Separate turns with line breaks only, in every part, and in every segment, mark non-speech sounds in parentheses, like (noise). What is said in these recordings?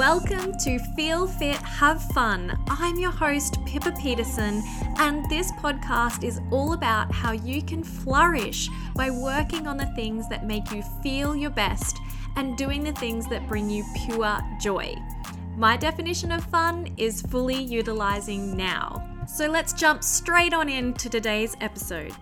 Welcome to Feel Fit, Have Fun. I'm your host, Pippa Peterson, and this podcast is all about how you can flourish by working on the things that make you feel your best and doing the things that bring you pure joy. My definition of fun is fully utilizing now. So let's jump straight on into today's episode.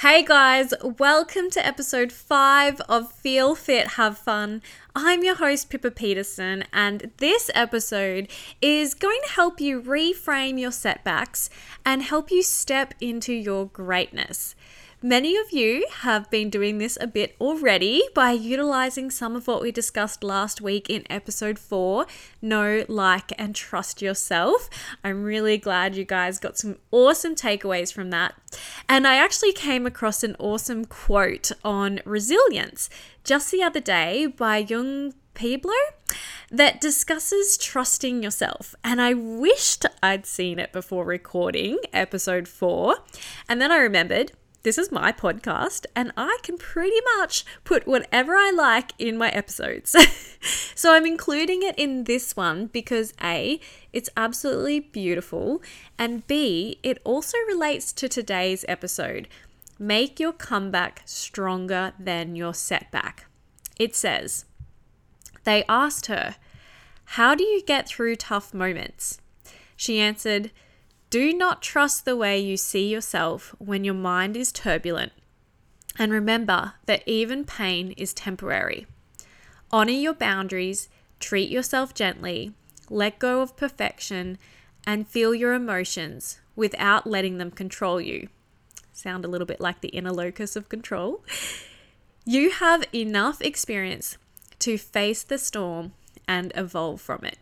Hey guys, welcome to episode 5 of Feel Fit Have Fun. I'm your host, Pippa Peterson, and this episode is going to help you reframe your setbacks and help you step into your greatness. Many of you have been doing this a bit already by utilizing some of what we discussed last week in episode 4 Know, Like, and Trust Yourself. I'm really glad you guys got some awesome takeaways from that. And I actually came across an awesome quote on resilience just the other day by Yung Pueblo that discusses trusting yourself. And I wished I'd seen it before recording episode four. And then I remembered this is my podcast, and I can pretty much put whatever I like in my episodes. (laughs) so I'm including it in this one because A, it's absolutely beautiful, and B, it also relates to today's episode. Make your comeback stronger than your setback. It says, They asked her, How do you get through tough moments? She answered, do not trust the way you see yourself when your mind is turbulent. And remember that even pain is temporary. Honor your boundaries, treat yourself gently, let go of perfection, and feel your emotions without letting them control you. Sound a little bit like the inner locus of control. You have enough experience to face the storm and evolve from it.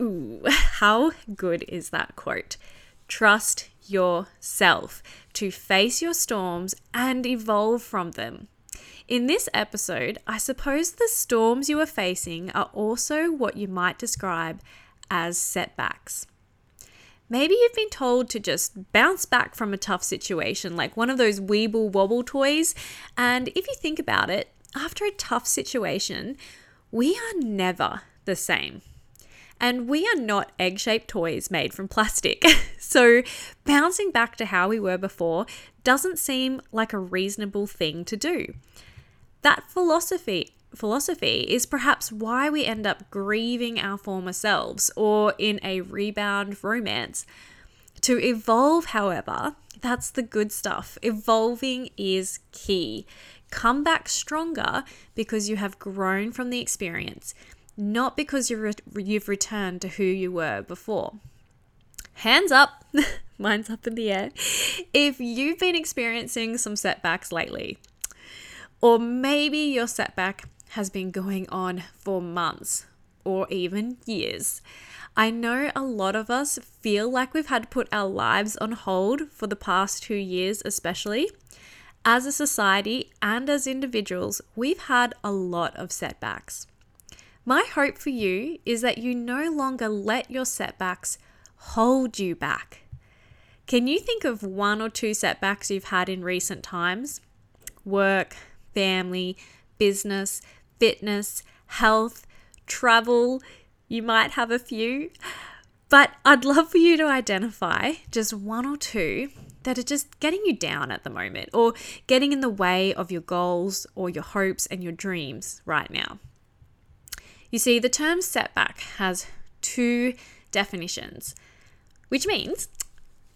Ooh, (laughs) how good is that quote? Trust yourself to face your storms and evolve from them. In this episode, I suppose the storms you are facing are also what you might describe as setbacks. Maybe you've been told to just bounce back from a tough situation, like one of those Weeble Wobble toys. And if you think about it, after a tough situation, we are never the same. And we are not egg shaped toys made from plastic. (laughs) so, bouncing back to how we were before doesn't seem like a reasonable thing to do. That philosophy philosophy is perhaps why we end up grieving our former selves or in a rebound romance. To evolve, however, that's the good stuff. Evolving is key. Come back stronger because you have grown from the experience not because you've, re- you've returned to who you were before. Hands up, (laughs) mine's up in the air, if you've been experiencing some setbacks lately, or maybe your setback has been going on for months or even years. I know a lot of us feel like we've had to put our lives on hold for the past two years, especially. As a society and as individuals, we've had a lot of setbacks. My hope for you is that you no longer let your setbacks hold you back. Can you think of one or two setbacks you've had in recent times? Work, family, business, fitness, health, travel. You might have a few, but I'd love for you to identify just one or two that are just getting you down at the moment or getting in the way of your goals or your hopes and your dreams right now. You see, the term setback has two definitions, which means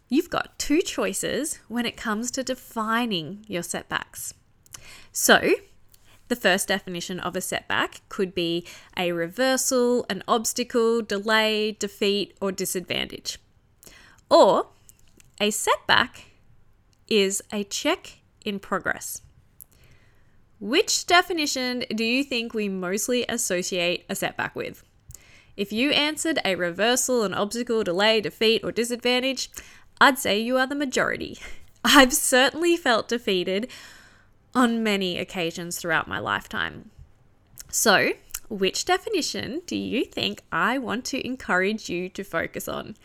you've got two choices when it comes to defining your setbacks. So, the first definition of a setback could be a reversal, an obstacle, delay, defeat, or disadvantage. Or a setback is a check in progress. Which definition do you think we mostly associate a setback with? If you answered a reversal, an obstacle, delay, defeat, or disadvantage, I'd say you are the majority. (laughs) I've certainly felt defeated on many occasions throughout my lifetime. So, which definition do you think I want to encourage you to focus on?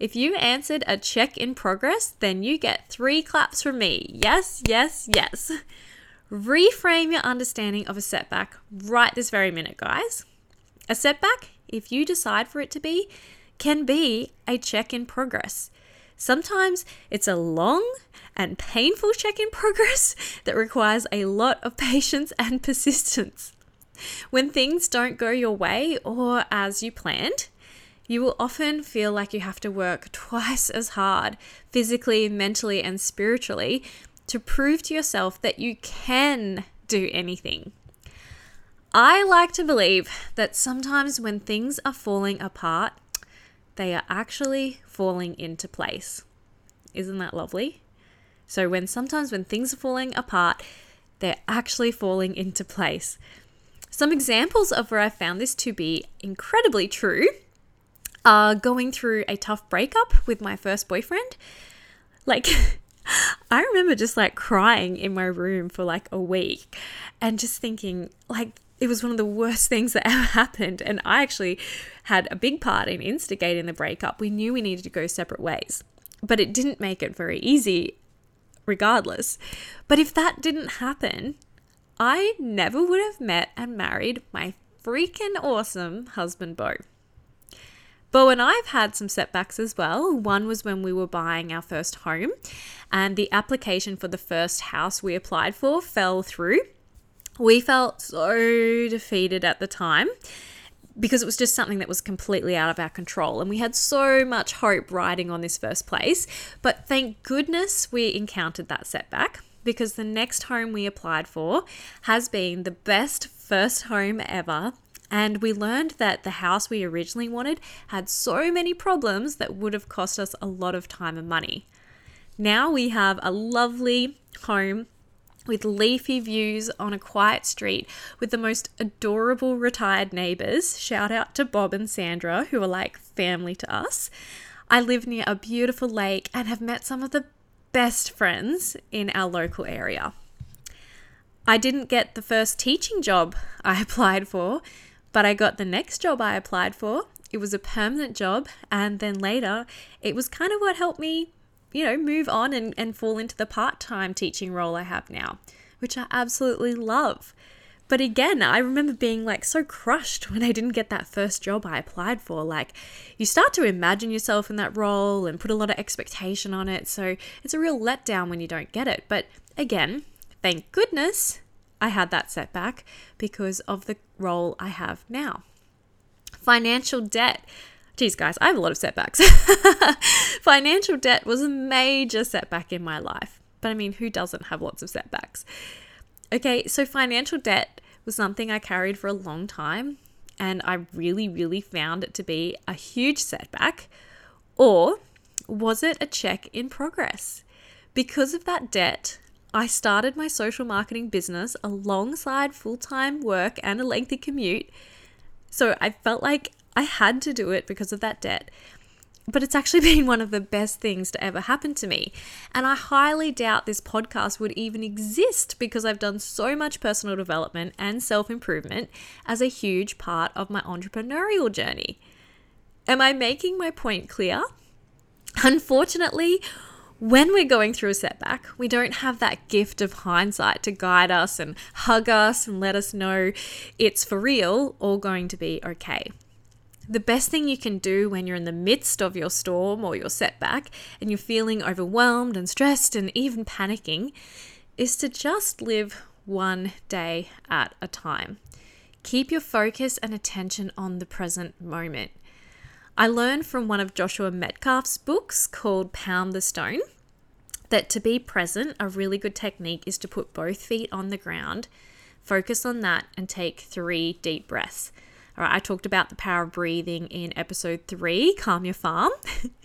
If you answered a check in progress, then you get three claps from me. Yes, yes, yes. (laughs) Reframe your understanding of a setback right this very minute, guys. A setback, if you decide for it to be, can be a check in progress. Sometimes it's a long and painful check in progress (laughs) that requires a lot of patience and (laughs) persistence. When things don't go your way or as you planned, you will often feel like you have to work twice as hard, physically, mentally, and spiritually, to prove to yourself that you can do anything. I like to believe that sometimes when things are falling apart, they are actually falling into place. Isn't that lovely? So when sometimes when things are falling apart, they're actually falling into place. Some examples of where I found this to be incredibly true are going through a tough breakup with my first boyfriend. Like (laughs) I remember just like crying in my room for like a week and just thinking like it was one of the worst (laughs) things that ever happened. And I actually had a big part in instigating the breakup. We knew we needed to go separate ways, but it didn't make it very easy, regardless. But if that didn't happen, I never would have met and married my freaking awesome husband, Bo. But when I've had some setbacks as well, one was when we were buying our first home and the application for the first house we applied for fell through. We felt so defeated at the time because it was just something that was completely out of our control. And we had so much hope riding on this first place. But thank goodness we encountered that setback because the next home we applied for has been the best first home ever. And we learned that the house we originally wanted had so many problems that would have cost us a lot of time and money. Now we have a lovely home with leafy views on a quiet street with the most adorable retired neighbours. Shout out to Bob and Sandra, who are like family to us. I live near a beautiful lake and have met some of the best friends in our local area. I didn't get the first teaching job I (laughs) applied for, but I got the next job I applied for. It was a permanent job, and then later, it was kind of what helped me you know, move on and, and fall into the part time teaching role I have now, which I absolutely love. But again, I remember being like so crushed when I didn't get that first job I applied for. Like, you start to imagine yourself in that role and put a lot of expectation on it. So it's a real letdown when you don't get it. But again, thank goodness I had that setback because of the role I have now. Financial debt. Geez, guys, I have a lot of setbacks. (laughs) Financial debt was a major setback in my life. But I mean, who doesn't have lots of setbacks? Okay, so financial debt was something I carried for a long time, and I really, really found it to be a huge setback. Or was it a check in progress? Because of that debt, I started my social marketing business alongside full time work and a lengthy commute. So I felt like I had to do it because of that debt. But it's actually (laughs) been one of the best things to ever happen to me. And I highly doubt this podcast would even exist because I've done so much personal development and self improvement as a huge part of my entrepreneurial journey. Am I making my point clear? Unfortunately, when we're going through a setback, we don't have that gift of hindsight to guide us and hug us and let us know it's for real all going to be okay. The best thing you can do when you're in the midst of your storm or your setback and you're feeling overwhelmed and stressed and even panicking is to just live one day at a time. Keep your focus and attention on the present moment. I learned from one of Joshua Medcalf's books called Pound the Stone that to be present, a really good technique is to put both feet on the ground, focus on that, and take three deep breaths. All right, I talked about the power of breathing in episode three, Calm Your Farm.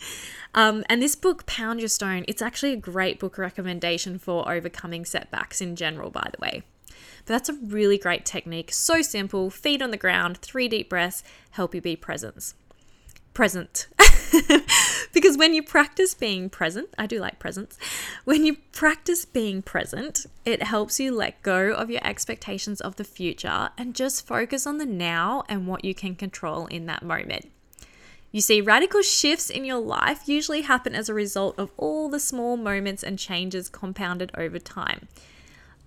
(laughs) um, and this book, Pound Your Stone, it's actually a great book recommendation for overcoming setbacks in general, by the way. But that's a really great technique. So simple, feet on the ground, three deep breaths, help you be present. Present. (laughs) because when you practice being present, I do like presents. When you practice being present, it helps you let go of your expectations of the future and just focus on the now and what you can control in that moment. You see, radical shifts in your life usually happen as a result of all the small moments and changes compounded over time.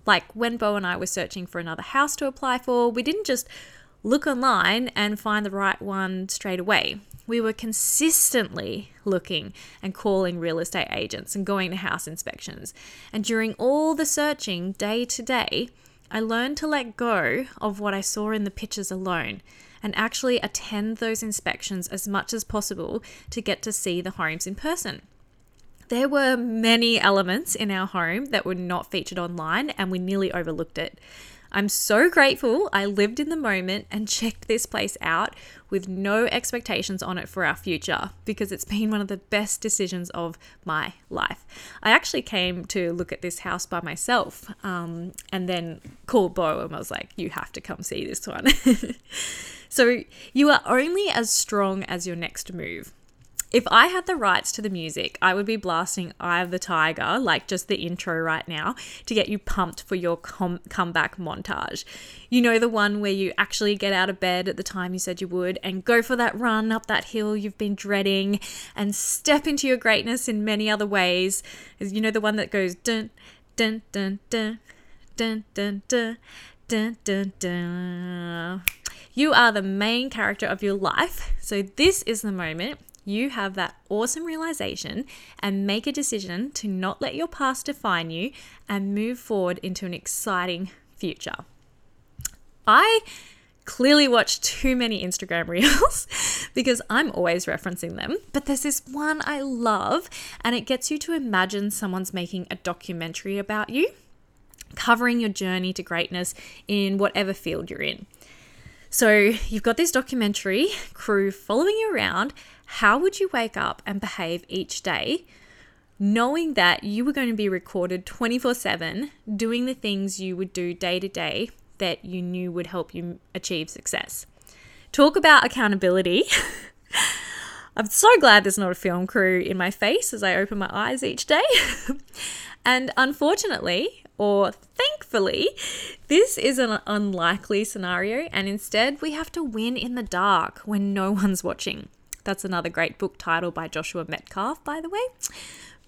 Like when Bo and I were searching for another house to apply for, we didn't just look online and find the right one straight away. We were consistently looking and calling real estate agents and going to house inspections. And during all the searching day to day, I learned to let go of what I saw in the pictures alone and actually attend those inspections as much as possible to get to see the homes in person. There were many elements in our home that were not featured online, and we nearly overlooked it. I'm so grateful I lived in the moment and (laughs) checked this place out with no expectations on it for our future because it's been one of the best decisions of my life. I actually came to look at this house by myself um, and then called Bo and I was like, You have to come see this one. (laughs) so you are only as strong as your next move. If I had the rights to the music, I would be blasting Eye of the Tiger, like just the intro right now, to get you pumped for your com- comeback montage. You know, the one where you actually get out of bed at the time you said you would and go for that run up that hill you've been dreading and step into your greatness in many other ways. You know, the one that goes dun, dun, dun, dun, dun, dun, dun. Dun, dun, dun. You are the main character of your life, so this is the moment you have that awesome realization and make a decision to not let your past define you and move forward into an exciting future. I clearly watch too many Instagram (laughs) reels because I'm always referencing them, but there's this one I love and it gets you to imagine someone's making a documentary about you, covering your journey to greatness in whatever field you're in. So you've got this documentary crew following you around how would you wake up and behave each day knowing that you were going to be recorded 24 7 doing the things you would do day to day that you knew would help you achieve success? Talk about accountability. (laughs) I'm so glad there's not a film crew in my face as I open my eyes each day. (laughs) and unfortunately, or thankfully, this is an unlikely scenario, and instead we have to win in the dark when no (laughs) one's watching. That's another great book title by Joshua Medcalf, by the way.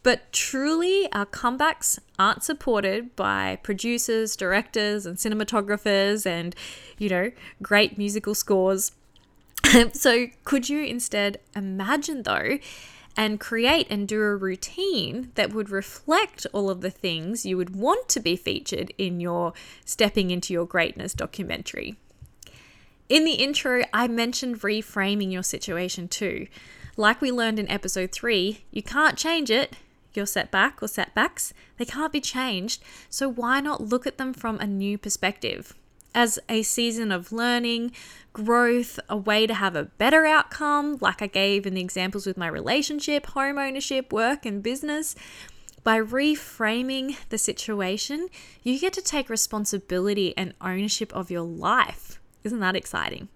But truly, our comebacks aren't supported by producers, directors, and cinematographers and, you know, great musical scores. (laughs) so, could you instead imagine, though, and create and do a routine that would reflect all of the things you would want to be featured in your Stepping into Your Greatness documentary? In the intro, I mentioned reframing your situation too. Like we learned in episode 3, you can't change it, your setback or setbacks. They can't be changed, so why not look at them from a new perspective? As a season of learning, growth, a way to have a better outcome, like I gave in the examples with my relationship, home ownership, work, and business. By reframing the situation, you get to take responsibility and ownership of your life. Isn't that exciting?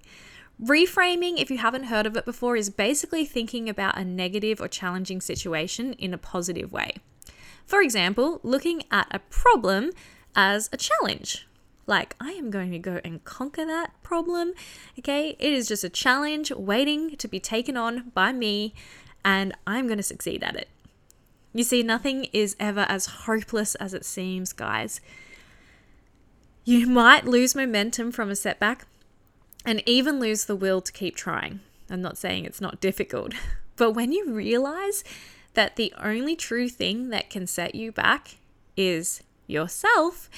Reframing, if you haven't heard of it before, is basically thinking about a negative or challenging situation in a positive way. For example, looking at a problem as a challenge. Like, I am going to go and conquer that problem. Okay, it is just a challenge waiting to be taken on by me, and I'm going to succeed at it. You see, nothing is ever as hopeless as it seems, guys. You might lose momentum from a setback, and even lose the will to keep trying. I'm not saying it's not difficult, (laughs) but when you realize that the only true thing that can set you back is yourself,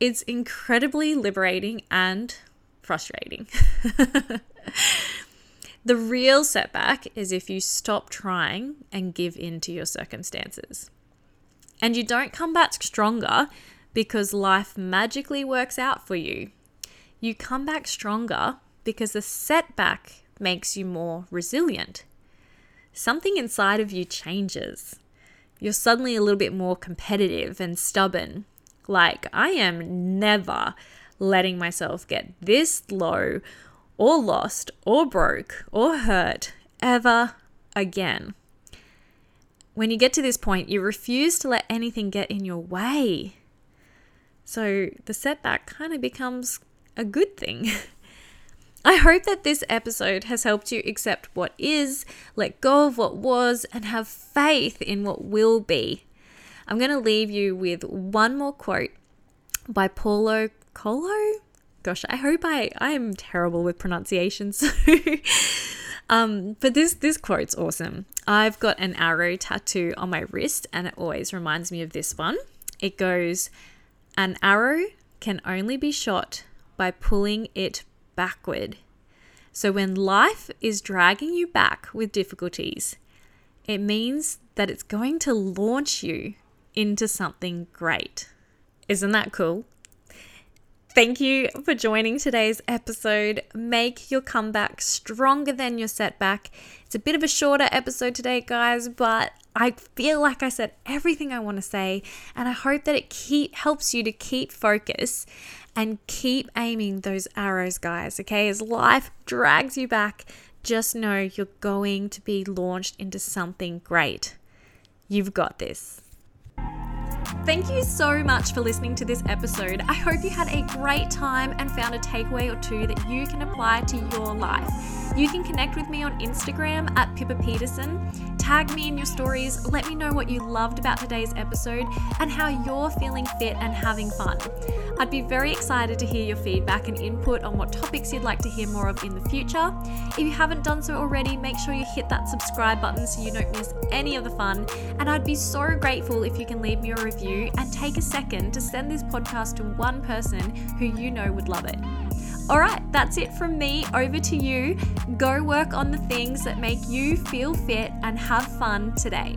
it's incredibly liberating and frustrating. (laughs) the real setback is if you stop trying and give in to your circumstances. And you don't come back stronger because life magically works out for you. You come back stronger because the setback makes you more resilient. Something inside of you changes. You're suddenly a little bit more competitive and stubborn. Like, I am never letting myself get this low or lost or broke or hurt ever again. When you get to this point, you refuse to let anything get in your way. So the setback kind of becomes a good thing. (laughs) I hope that this episode has helped you accept what is, let go of what was, and have faith in what will be. I'm going to leave you with one more quote by Paulo Coelho. Gosh, I hope I I am terrible with pronunciation. So (laughs) um but this this quote's awesome. I've got an arrow tattoo on my wrist and it always reminds me of this one. It goes an arrow can only be shot by pulling it backward. So when life is dragging you back with difficulties, it means that it's going to launch you into something great. Isn't that cool? Thank you for joining today's episode. Make your comeback stronger than your setback. It's a bit of a shorter episode today, guys, but I feel like I said everything I want to say, and I hope that it keep helps you to keep focus and keep aiming those arrows, guys. Okay, as life drags you back, just know you're going to be launched into something great. You've got this. Thank you so much for listening to this episode. I hope you had a great time and found a takeaway or two that you can apply to your life. You can connect with me on Instagram at Pippa Peterson. Tag me in your stories. Let me know what you loved about today's episode and how you're feeling fit and having fun. I'd be very excited to hear your feedback and input on what topics you'd like to hear more of in the future. If you haven't done so already, make sure you hit that subscribe button so you don't miss any of the fun. And I'd be so grateful if you can leave me a review and take a second to send this podcast to one person who you know would love it. All right, that's it from me. Over to you. Go work on the things that make you feel fit and have fun today.